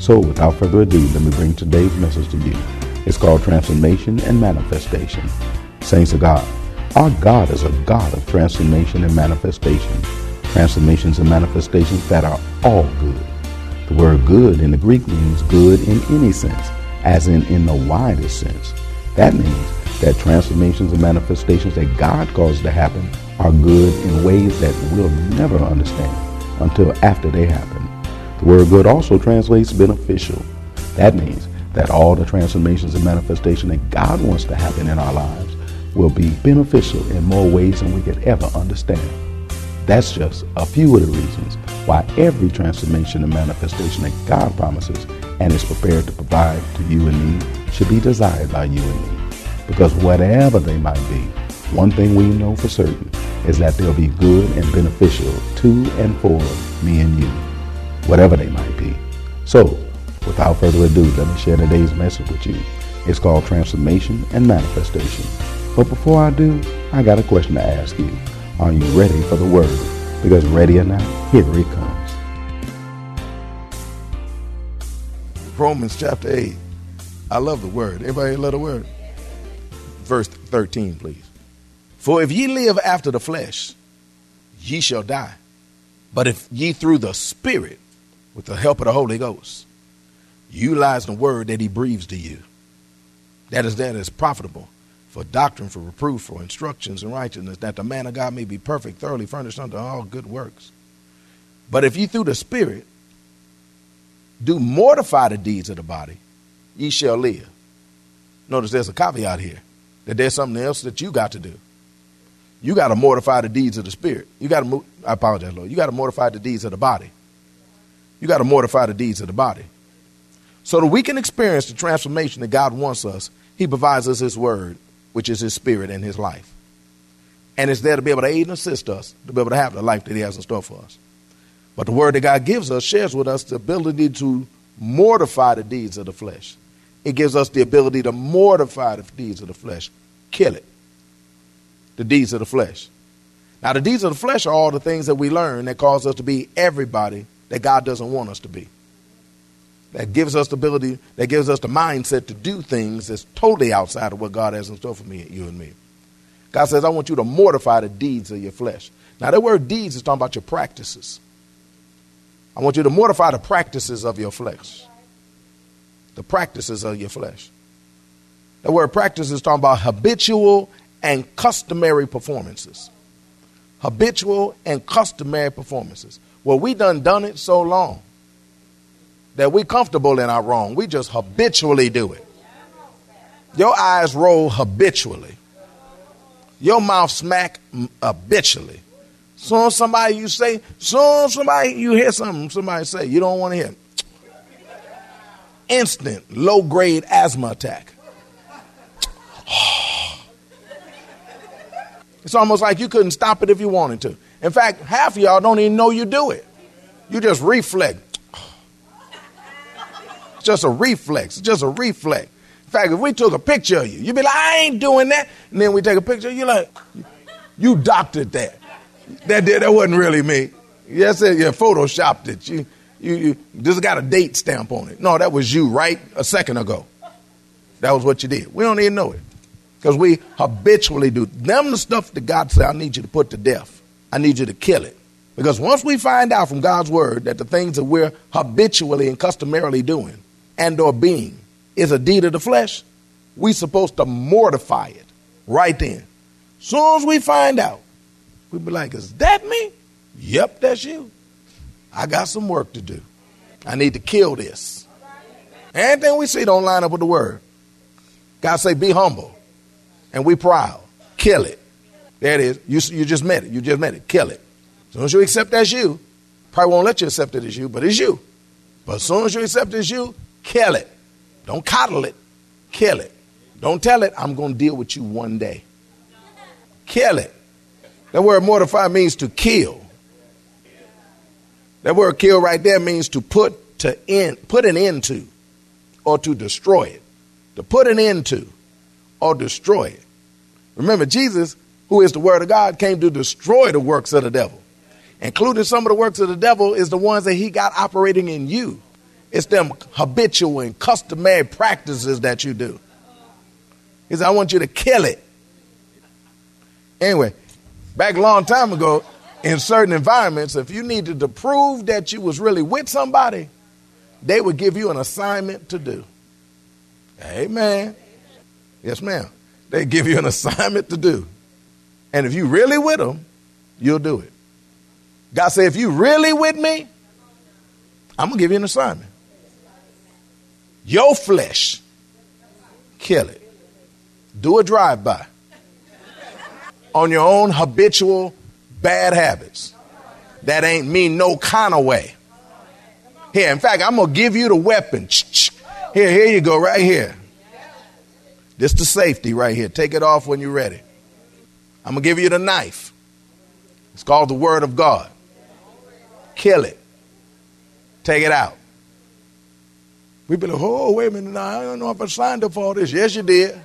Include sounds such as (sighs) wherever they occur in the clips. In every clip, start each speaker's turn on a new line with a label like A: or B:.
A: So without further ado, let me bring today's message to you. It's called Transformation and Manifestation. Saints of God, our God is a God of transformation and manifestation. Transformations and manifestations that are all good. The word good in the Greek means good in any sense, as in in the widest sense. That means that transformations and manifestations that God causes to happen are good in ways that we'll never understand until after they happen. The word good also translates beneficial. That means that all the transformations and manifestation that God wants to happen in our lives will be beneficial in more ways than we could ever understand. That's just a few of the reasons why every transformation and manifestation that God promises and is prepared to provide to you and me should be desired by you and me. Because whatever they might be, one thing we know for certain is that they'll be good and beneficial to and for me and you whatever they might be. So, without further ado, let me share today's message with you. It's called Transformation and Manifestation. But before I do, I got a question to ask you. Are you ready for the word? Because ready or not, here it comes.
B: Romans chapter 8. I love the word. Everybody love the word? Verse 13, please. For if ye live after the flesh, ye shall die. But if ye through the Spirit with the help of the Holy Ghost, utilize the word that he breathes to you. That is that is profitable for doctrine, for reproof, for instructions in righteousness, that the man of God may be perfect, thoroughly furnished unto all good works. But if ye through the Spirit do mortify the deeds of the body, ye shall live. Notice there's a caveat here that there's something else that you got to do. You got to mortify the deeds of the spirit. You got to, I apologize, Lord. You got to mortify the deeds of the body. You got to mortify the deeds of the body. So that we can experience the transformation that God wants us, He provides us His word, which is His spirit and His life. And it's there to be able to aid and assist us to be able to have the life that He has in store for us. But the word that God gives us shares with us the ability to mortify the deeds of the flesh. It gives us the ability to mortify the deeds of the flesh, kill it. The deeds of the flesh. Now, the deeds of the flesh are all the things that we learn that cause us to be everybody that God doesn't want us to be. That gives us the ability, that gives us the mindset to do things that's totally outside of what God has in store for me, you and me. God says, I want you to mortify the deeds of your flesh. Now, that word deeds is talking about your practices. I want you to mortify the practices of your flesh. The practices of your flesh. The word practice is talking about habitual and customary performances. Habitual and customary performances. Well, we done done it so long that we comfortable in our wrong. We just habitually do it. Your eyes roll habitually. Your mouth smack habitually. Soon somebody you say, soon somebody you hear something somebody say you don't want to hear. Instant low grade asthma attack. (sighs) it's almost like you couldn't stop it if you wanted to. In fact, half of y'all don't even know you do it. You just reflex. It's just a reflex. Just a reflex. In fact, if we took a picture of you, you'd be like, I ain't doing that. And then we take a picture, you're like, you doctored that. That, that wasn't really me. Yes, it, you photoshopped it. You, you, you just got a date stamp on it. No, that was you right a second ago. That was what you did. We don't even know it because we habitually do. Them the stuff that God said, I need you to put to death. I need you to kill it Because once we find out from God's word that the things that we're habitually and customarily doing and or being is a deed of the flesh, we're supposed to mortify it right then. Soon as we find out, we'll be like, is that me? Yep, that's you. I got some work to do. I need to kill this. Anything we see don't line up with the word. God say, be humble. And we proud. Kill it. There it is. You, you just met it. You just met it. Kill it. As soon as you accept that's you, probably won't let you accept it as you, but it's you. But as soon as you accept it as you, kill it. Don't coddle it. Kill it. Don't tell it, I'm going to deal with you one day. Kill it. That word mortify means to kill. That word kill right there means to put to end, put an end to, or to destroy it. To put an end to, or destroy it. Remember, Jesus, who is the Word of God, came to destroy the works of the devil. Including some of the works of the devil is the ones that he got operating in you. It's them habitual and customary practices that you do. He said, I want you to kill it. Anyway, back a long time ago, in certain environments, if you needed to prove that you was really with somebody, they would give you an assignment to do. Amen. Yes, ma'am. They give you an (laughs) assignment to do. And if you really with them, you'll do it. God said, if you really with me, I'm going to give you an assignment. Your flesh, kill it. Do a drive by on your own habitual bad habits. That ain't me no kind of way. Here, in fact, I'm gonna give you the weapon. Here, here you go, right here. This the safety right here. Take it off when you're ready. I'm gonna give you the knife. It's called the Word of God. Kill it. Take it out. We be like, oh, wait a minute, now, I don't know if I signed up for all this. Yes, you did.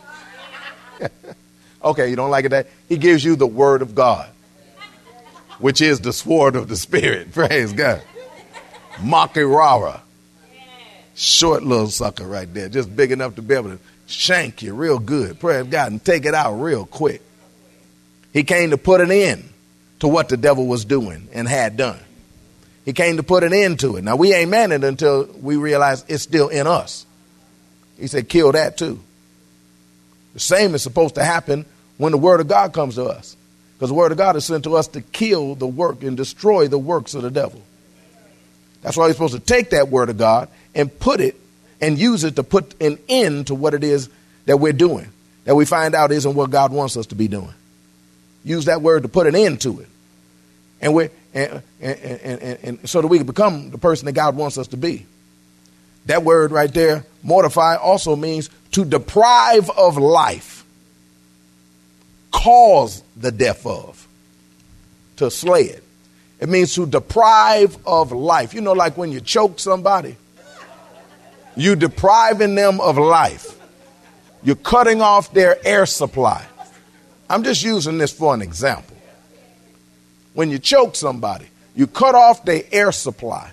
B: (laughs) okay, you don't like it that? He gives you the word of God, which is the sword of the Spirit. (laughs) Praise God. machaira. Short little sucker right there, just big enough to be able to shank you real good. Praise God and take it out real quick. He came to put an end to what the devil was doing and had done. He came to put an end to it. Now, we ain't man it until we realize it's still in us. He said, kill that too. The same is supposed to happen when the Word of God comes to us. Because the Word of God is sent to us to kill the work and destroy the works of the devil. That's why we're supposed to take that Word of God and put it and use it to put an end to what it is that we're doing, that we find out isn't what God wants us to be doing. Use that word to put an end to it. And, we and, and, and, and so that we can become the person that God wants us to be. That word right there, mortify, also means to deprive of life, cause the death of, to slay it. It means to deprive of life. You know, like when you choke somebody, you depriving them of life. You're cutting off their air supply. I'm just using this for an example. When you choke somebody, you cut off their air supply.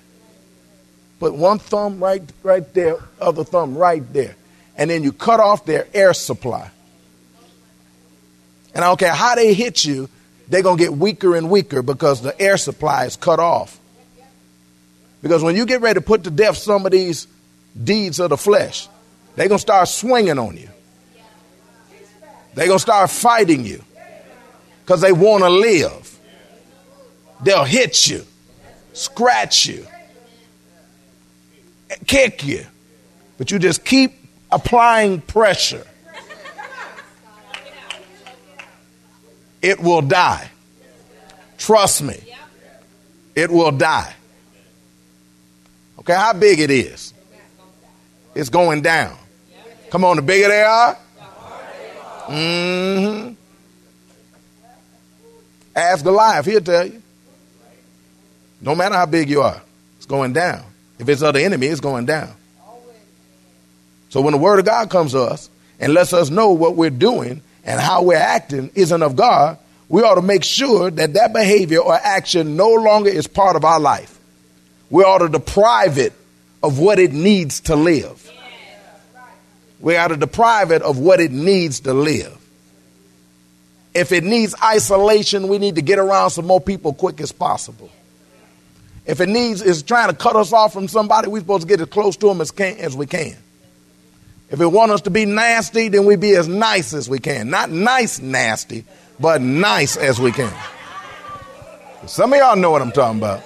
B: Put one thumb right, right there, other thumb right there. And then you cut off their air supply. And I don't care how they hit you, they're going to get weaker and weaker because the air supply is cut off. Because when you get ready to put to death some of these deeds of the flesh, they're going to start swinging on you. They're going to start fighting you because they want to live. They'll hit you, scratch you, kick you, but you just keep applying pressure. It will die. Trust me. It will die. Okay, how big it is? It's going down. Come on, the bigger they are. Mm-hmm. Ask Goliath, he'll tell you. No matter how big you are, it's going down. If it's other enemy, it's going down. So when the word of God comes to us and lets us know what we're doing and how we're acting isn't of God, we ought to make sure that that behavior or action no longer is part of our life. We ought to deprive it of what it needs to live. We ought to deprive it of what it needs to live. If it needs isolation, we need to get around some more people quick as possible. If it needs is trying to cut us off from somebody, we're supposed to get as close to them as, can, as we can. If it want us to be nasty, then we be as nice as we can. Not nice nasty, but nice as we can. Some of y'all know what I'm talking about.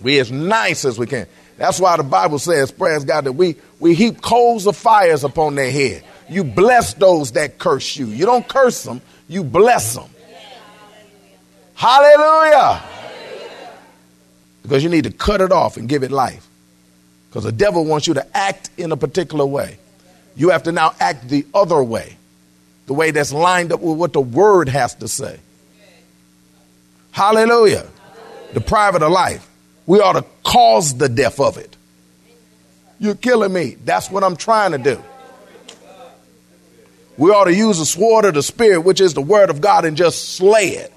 B: We as nice as we can. That's why the Bible says, praise God, that we, we heap coals of fires upon their head. You bless those that curse you. You don't curse them, you bless them. Hallelujah. Because you need to cut it off and give it life. Because the devil wants you to act in a particular way. You have to now act the other way, the way that's lined up with what the word has to say. Hallelujah. Deprive it of life. We ought to cause the death of it. You're killing me. That's what I'm trying to do. We ought to use the sword of the Spirit, which is the word of God, and just slay it,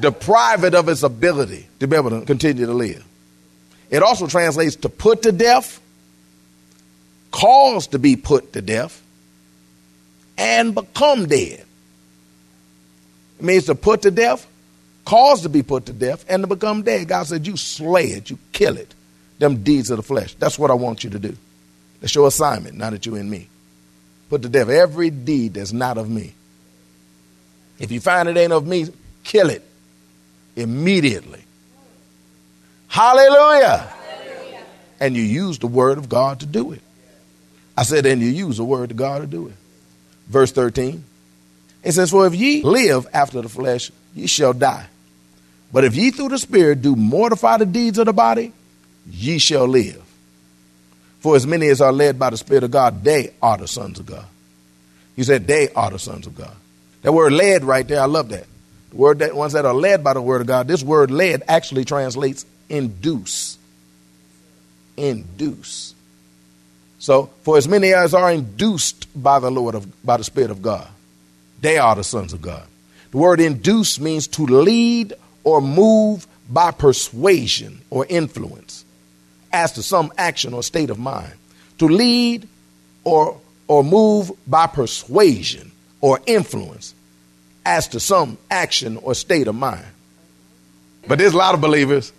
B: deprive it of its ability to be able to continue to live. It also translates to put to death, cause to be put to death, and become dead. It means to put to death, cause to be put to death, and to become dead. God said, You slay it, you kill it, them deeds of the flesh. That's what I want you to do. That's your assignment, now that you're in me. Put to death every deed that's not of me. If you find it ain't of me, kill it immediately. Hallelujah. Hallelujah. And you use the word of God to do it. I said, and you use the word of God to do it. Verse 13. It says, For if ye live after the flesh, ye shall die. But if ye through the Spirit do mortify the deeds of the body, ye shall live. For as many as are led by the Spirit of God, they are the sons of God. He said, they are the sons of God. That word led right there, I love that. The word that ones that are led by the word of God, this word led actually translates induce. Induce. So, for as many as are induced by the Lord of by the Spirit of God, they are the sons of God. The word induce means to lead or move by persuasion or influence as to some action or state of mind. To lead or or move by persuasion or influence as to some action or state of mind. But there's a lot of believers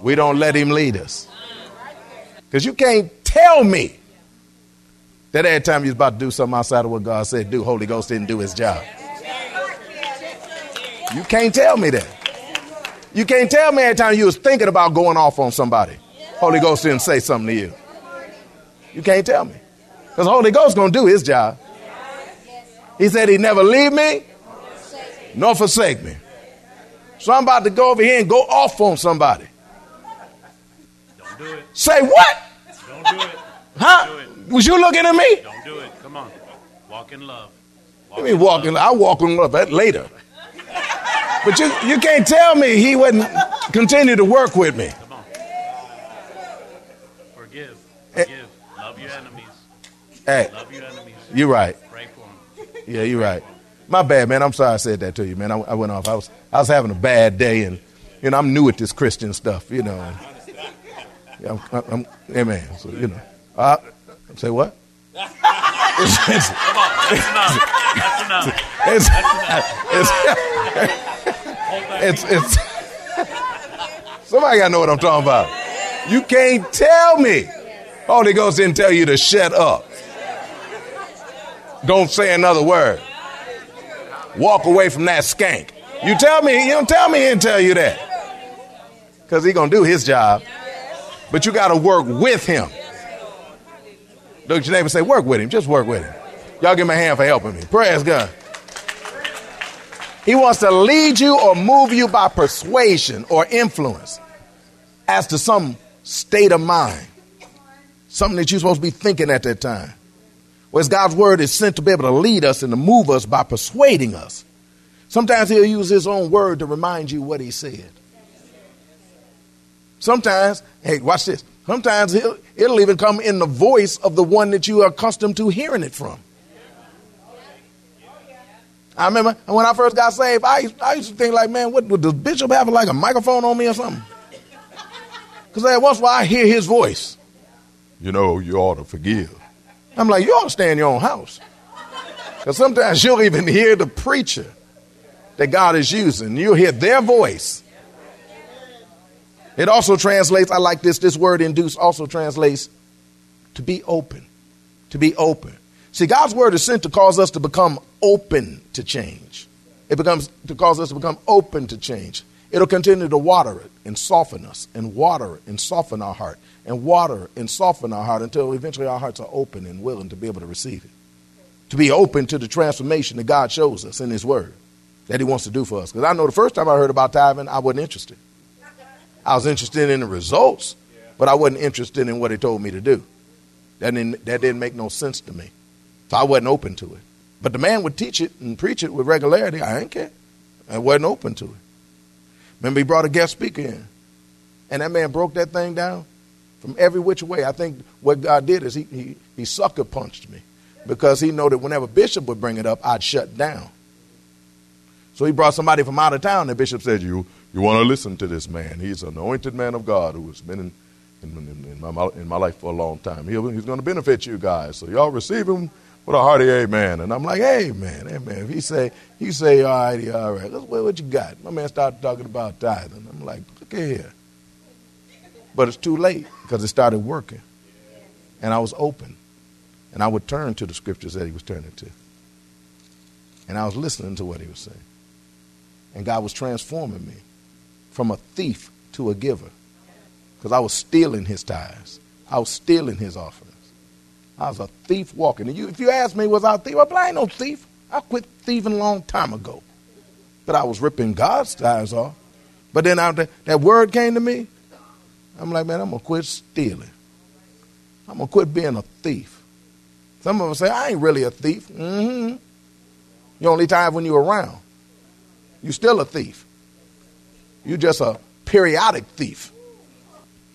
B: we don't let him lead us. Because you can't tell me that every time you're about to do something outside of what God said do, Holy Ghost didn't do his job. You can't tell me that. You can't tell me every time you was thinking about going off on somebody, Holy Ghost didn't say something to you. You can't tell me. Because Holy Ghost going to do his job. He said he'd never leave me nor forsake me. So I'm about to go over here and go off on somebody.
C: Don't do it.
B: Say what?
C: Don't do it.
B: Huh?
C: Do it.
B: Was you looking at me?
C: Don't do it. Come on. Walk in love. Walk
B: I mean, walking. I walk in love that later. But you, you can't tell me he wouldn't continue to work with me.
C: Come on. Forgive.
B: Eh.
C: Forgive. Love your enemies.
B: Hey,
C: Love your enemies.
B: you're right.
C: Pray for them.
B: Yeah, you're right. My bad, man. I'm sorry I said that to you, man. I, I went off. I was I was having a bad day, and you know I'm new at this Christian stuff, you know. Yeah, I'm, I'm, amen. So you know, uh, say what? (laughs)
C: Come on. That's enough. That's enough. Hold back.
B: It's, it's, (laughs) somebody got to know what I'm talking about. You can't tell me. Holy Ghost didn't tell you to shut up. Don't say another word. Walk away from that skank. You tell me, you don't tell me he didn't tell you that. Because he to do his job. But you got to work with him. Look at your neighbor say, work with him. Just work with him. Y'all give me a hand for helping me. Praise God. He wants to lead you or move you by persuasion or influence as to some state of mind, something that you're supposed to be thinking at that time. Whereas God's word is sent to be able to lead us and to move us by persuading us. Sometimes he'll use his own word to remind you what he said. Sometimes, hey, watch this. Sometimes it'll even come in the voice of the one that you are accustomed to hearing it from. I remember when I first got saved, I used, I used to think like, man, what would the bishop have like a microphone on me or something? Because every once while I hear his voice. You know, you ought to forgive. I'm like, you ought to stay in your own house. Because sometimes you'll even hear the preacher that God is using. You'll hear their voice It also translates, I like this, this word induce also translates to be open. To be open. See, God's word is sent to cause us to become open to change. It becomes to cause us to become open to change. It'll continue to water it and soften us and water it and soften our heart and water and soften our heart until eventually our hearts are open and willing to be able to receive it. To be open to the transformation that God shows us in His Word that He wants to do for us. Because I know the first time I heard about tithing, I wasn't interested. I was interested in the results, but I wasn't interested in what He told me to do. That didn't, that didn't make no sense to me. So I wasn't open to it. But the man would teach it and preach it with regularity. I didn't care. I wasn't open to it. Remember, he brought a guest speaker in, and that man broke that thing down from every which way. I think what God did is he, he, he sucker punched me because he knew that whenever Bishop would bring it up, I'd shut down. So he brought somebody from out of town. The bishop said, "You you want to listen to this man? He's an anointed man of God who has been in in, in, in my in my life for a long time. He'll, he's going to benefit you guys. So y'all receive him with a hearty amen." And I'm like, "Amen, amen." If he say he say, "All righty, all right," let's what, what you got? My man started talking about tithing. I'm like, "Look here," but it's too late because it started working, and I was open, and I would turn to the scriptures that he was turning to, and I was listening to what he was saying. And God was transforming me from a thief to a giver. Because I was stealing his tithes. I was stealing his offerings. I was a thief walking. And you, if you ask me, was I a thief? Well, I ain't no thief. I quit thieving a long time ago. But I was ripping God's tithes off. But then I, that word came to me. I'm like, man, I'm going to quit stealing. I'm going to quit being a thief. Some of them say, I ain't really a thief. Mm-hmm. You only tithe when you're around. You're still a thief. You're just a periodic thief.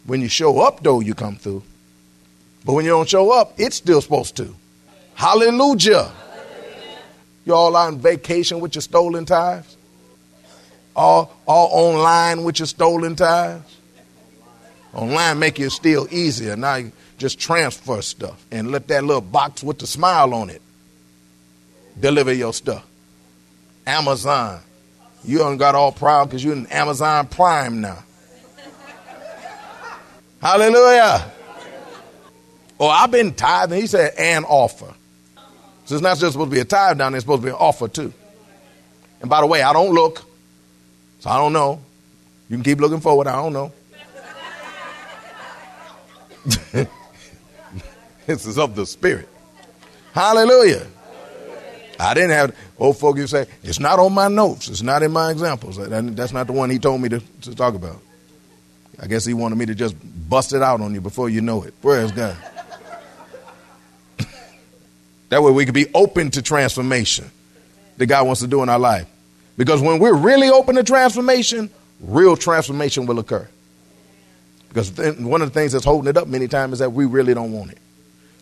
B: When you show up, though, you come through. But when you don't show up, it's still supposed to. Hallelujah. You all on vacation with your stolen tithes? All, all online with your stolen tithes? Online make it steal easier. Now you just transfer stuff and let that little box with the smile on it deliver your stuff. Amazon. You done got all proud because you're in Amazon Prime now. Hallelujah. Oh, I've been tithing. He said, and offer. So it's not just supposed to be a tithe down there, it's supposed to be an offer too. And by the way, I don't look, so I don't know. You can keep looking forward, I don't know. (laughs) this is of the Spirit. Hallelujah. I didn't have old folk you say it's not on my notes. It's not in my examples. That's not the one he told me to, to talk about. I guess he wanted me to just bust it out on you before you know it. Praise God. That way we can be open to transformation that God wants to do in our life. Because when we're really open to transformation, real transformation will occur. Because one of the things that's holding it up many times is that we really don't want it.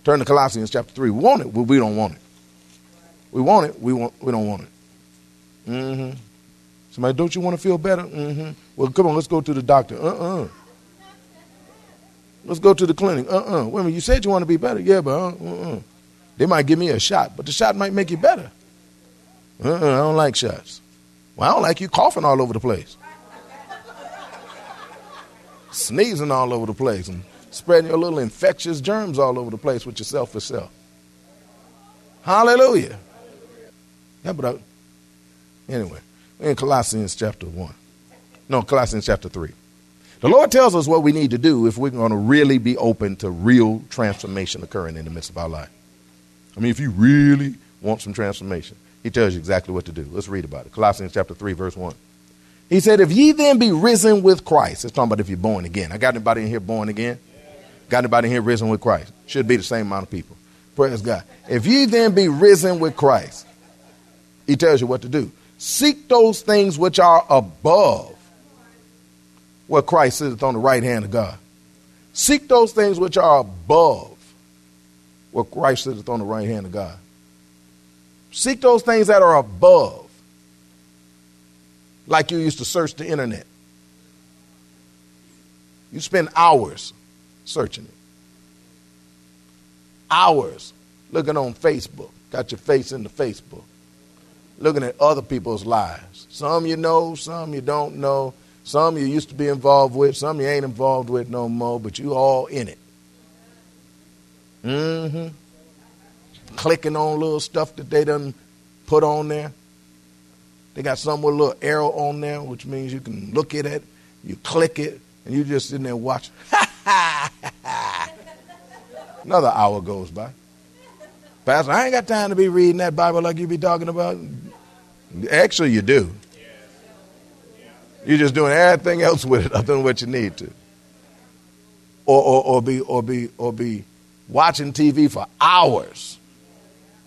B: Turn to Colossians chapter 3. We want it, but we don't want it. We want it, we, want, we don't want it. Mm-hmm. Somebody, don't you want to feel better? Mm-hmm. Well, come on, let's go to the doctor. Uh-uh. Let's go to the clinic. Uh-uh. Wait a minute, you said you want to be better. Yeah, but uh-uh. They might give me a shot, but the shot might make you better. Uh-uh, I don't like shots. Well, I don't like you coughing all over the place. Sneezing all over the place and spreading your little infectious germs all over the place with yourself for self. Hallelujah. Yeah, but I, anyway, in Colossians chapter 1. No, Colossians chapter 3. The Lord tells us what we need to do if we're going to really be open to real transformation occurring in the midst of our life. I mean, if you really want some transformation, He tells you exactly what to do. Let's read about it. Colossians chapter 3, verse 1. He said, If ye then be risen with Christ, it's talking about if you're born again. I got anybody in here born again? Got anybody in here risen with Christ? Should be the same amount of people. Praise God. If ye then be risen with Christ, He tells you what to do. Seek those things which are above where Christ sitteth on the right hand of God. Seek those things which are above where Christ sitteth on the right hand of God. Seek those things that are above, like you used to search the internet. You spend hours searching it. Hours looking on Facebook. Got your face in the Facebook. Looking at other people's lives. Some you know, some you don't know. Some you used to be involved with, some you ain't involved with no more, but you all in it. Mm-hmm. Clicking on little stuff that they done put on there. They got some with a little arrow on there, which means you can look at it, you click it, and you just sitting there watching. (laughs) Another hour goes by. Pastor, I ain't got time to be reading that Bible like you be talking about. Actually, you do. You're just doing everything else with it other than what you need to. Or, or, or, be, or, be, or be watching TV for hours.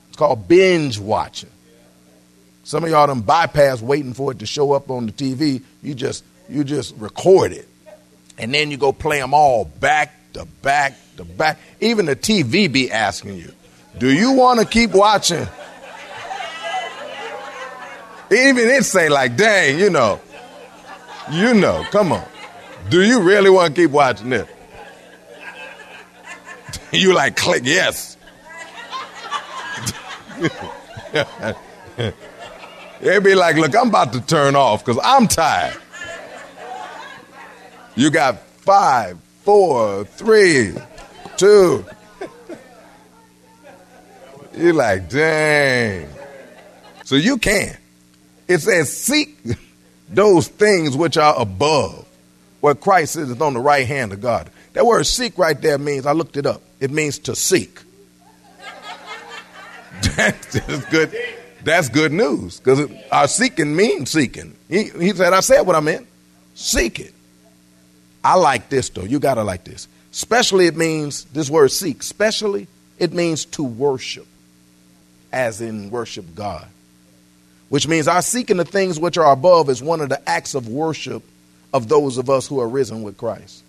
B: It's called binge watching. Some of y'all done bypass waiting for it to show up on the TV. You just you just record it, and then you go play them all back to back to back. Even the TV be asking you, "Do you want to keep watching?" Even it say like, "Dang, you know, you know, come on, do you really want to keep watching this?" (laughs) you like click yes. They'd be like, look, I'm about to turn off because I'm tired. You got five, four, three, two. You're like, dang. So you can. It says, seek those things which are above, where Christ is on the right hand of God. That word seek right there means, I looked it up, it means to seek. (laughs) That's good. That's good news because our seeking means seeking. He, he said, I said what I meant. Seek it. I like this though. You got to like this. Especially, it means this word seek. Especially, it means to worship, as in worship God. Which means our seeking the things which are above is one of the acts of worship of those of us who are risen with Christ.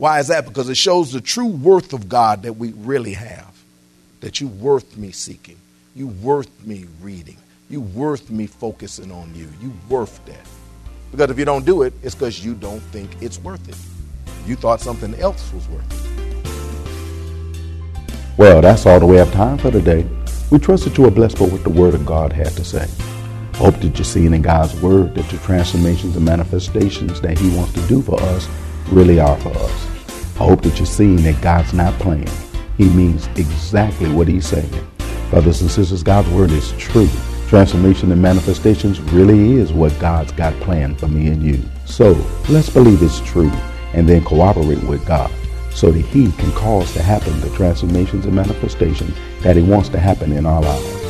B: Why is that? Because it shows the true worth of God that we really have. That you worth me seeking. You worth me reading. You worth me focusing on you. You worth that. Because if you don't do it, it's because you don't think it's worth it. You thought something else was worth it.
A: Well, that's all that we have time for today. We trust that you are blessed by what the Word of God had to say. Hope that you're seeing in God's Word that the transformations and manifestations that He wants to do for us really are for us. I hope that you're seeing that God's not playing. He means exactly what He's saying. Brothers and sisters, God's Word is true. Transformation and manifestations really is what God's got planned for me and you. So let's believe it's true and then cooperate with God so that He can cause to happen the transformations and manifestations that He wants to happen in our lives.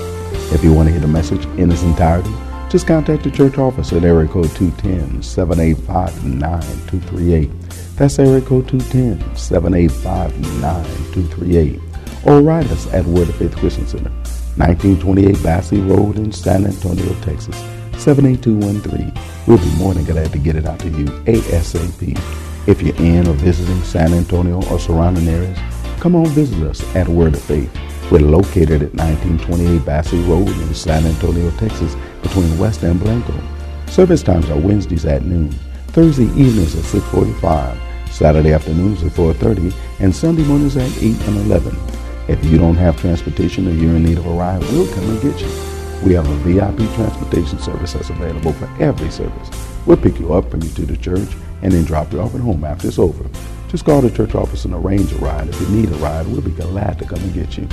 A: If you want to hear the message in its entirety, just contact the church office at area code 210-785-9238. That's area code 210-785-9238. Or write us at Word of Faith Christian Center, 1928 Basse Road in San Antonio, Texas, 78213. We'll be more than glad to get it out to you ASAP. If you're in or visiting San Antonio or surrounding areas, come on visit us at Word of Faith. We're located at 1928 Basse Road in San Antonio, Texas, between West and Blanco. Service times are Wednesdays at noon, Thursday evenings at 645, Saturday afternoons at 4.30, and Sunday mornings at 8 and 11. If you don't have transportation or you're in need of a ride, we'll come and get you. We have a VIP transportation service that's available for every service. We'll pick you up, bring you to the church, and then drop you off at home after it's over. Just call the church office and arrange a ride. If you need a ride, we'll be glad to come and get you.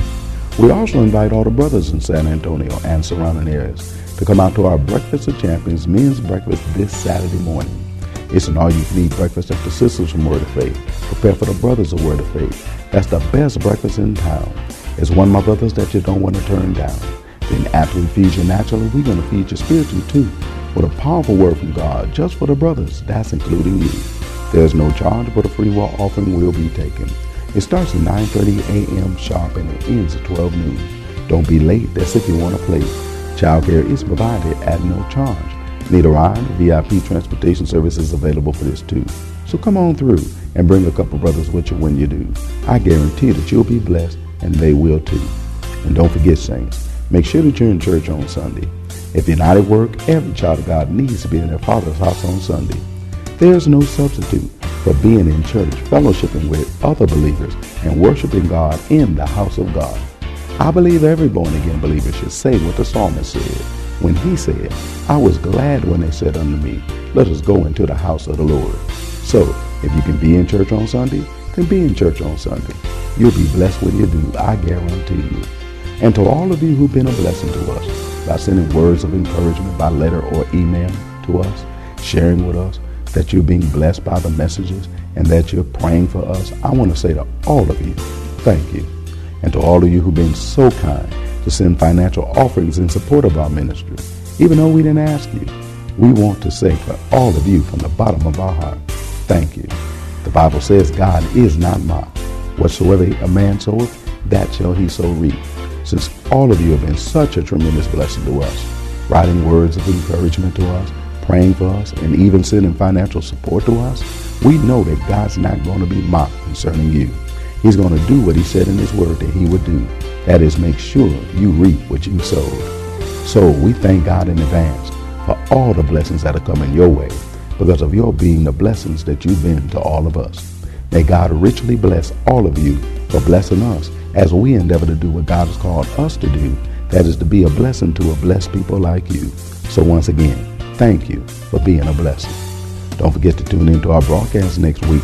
A: We also invite all the brothers in San Antonio and surrounding areas to come out to our Breakfast of Champions men's breakfast this Saturday morning. It's an all-you-can-eat breakfast that the sisters from Word of Faith prepare for the brothers of Word of Faith. That's the best breakfast in town. It's one of my brothers that you don't want to turn down. Then after we feed you naturally, we're going to feed you spiritually too with a powerful word from God just for the brothers. That's including you. There's no charge, but a free will offering will be taken. It starts at 9.30 a.m. sharp and it ends at 12 noon. Don't be late. That's if you want to play. Childcare is provided at no charge. Need a ride? VIP transportation service is available for this too. So come on through and bring a couple brothers with you when you do. I guarantee that you'll be blessed and they will too. And don't forget, saints, make sure that you're in church on Sunday. If you're not at work, every child of God needs to be in their father's house on Sunday. There's no substitute for being in church, fellowshipping with other believers, and worshiping God in the house of God. I believe every born again believer should say what the psalmist said when he said, I was glad when they said unto me, Let us go into the house of the Lord. So, if you can be in church on Sunday, then be in church on Sunday. You'll be blessed when you do, I guarantee you. And to all of you who've been a blessing to us by sending words of encouragement by letter or email to us, sharing with us that you're being blessed by the messages and that you're praying for us, I want to say to all of you, thank you. And to all of you who've been so kind to send financial offerings in support of our ministry, even though we didn't ask you, we want to say for all of you from the bottom of our heart, thank you. The Bible says God is not mocked. Whatsoever a man soweth, that shall he so reap. Since all of you have been such a tremendous blessing to us, writing words of encouragement to us, praying for us, and even sending financial support to us, we know that God's not going to be mocked concerning you. He's going to do what he said in his word that he would do. That is, make sure you reap what you sowed. So we thank God in advance for all the blessings that are coming your way because of your being the blessings that you've been to all of us. May God richly bless all of you for blessing us as we endeavor to do what God has called us to do, that is to be a blessing to a blessed people like you. So once again, thank you for being a blessing. Don't forget to tune in to our broadcast next week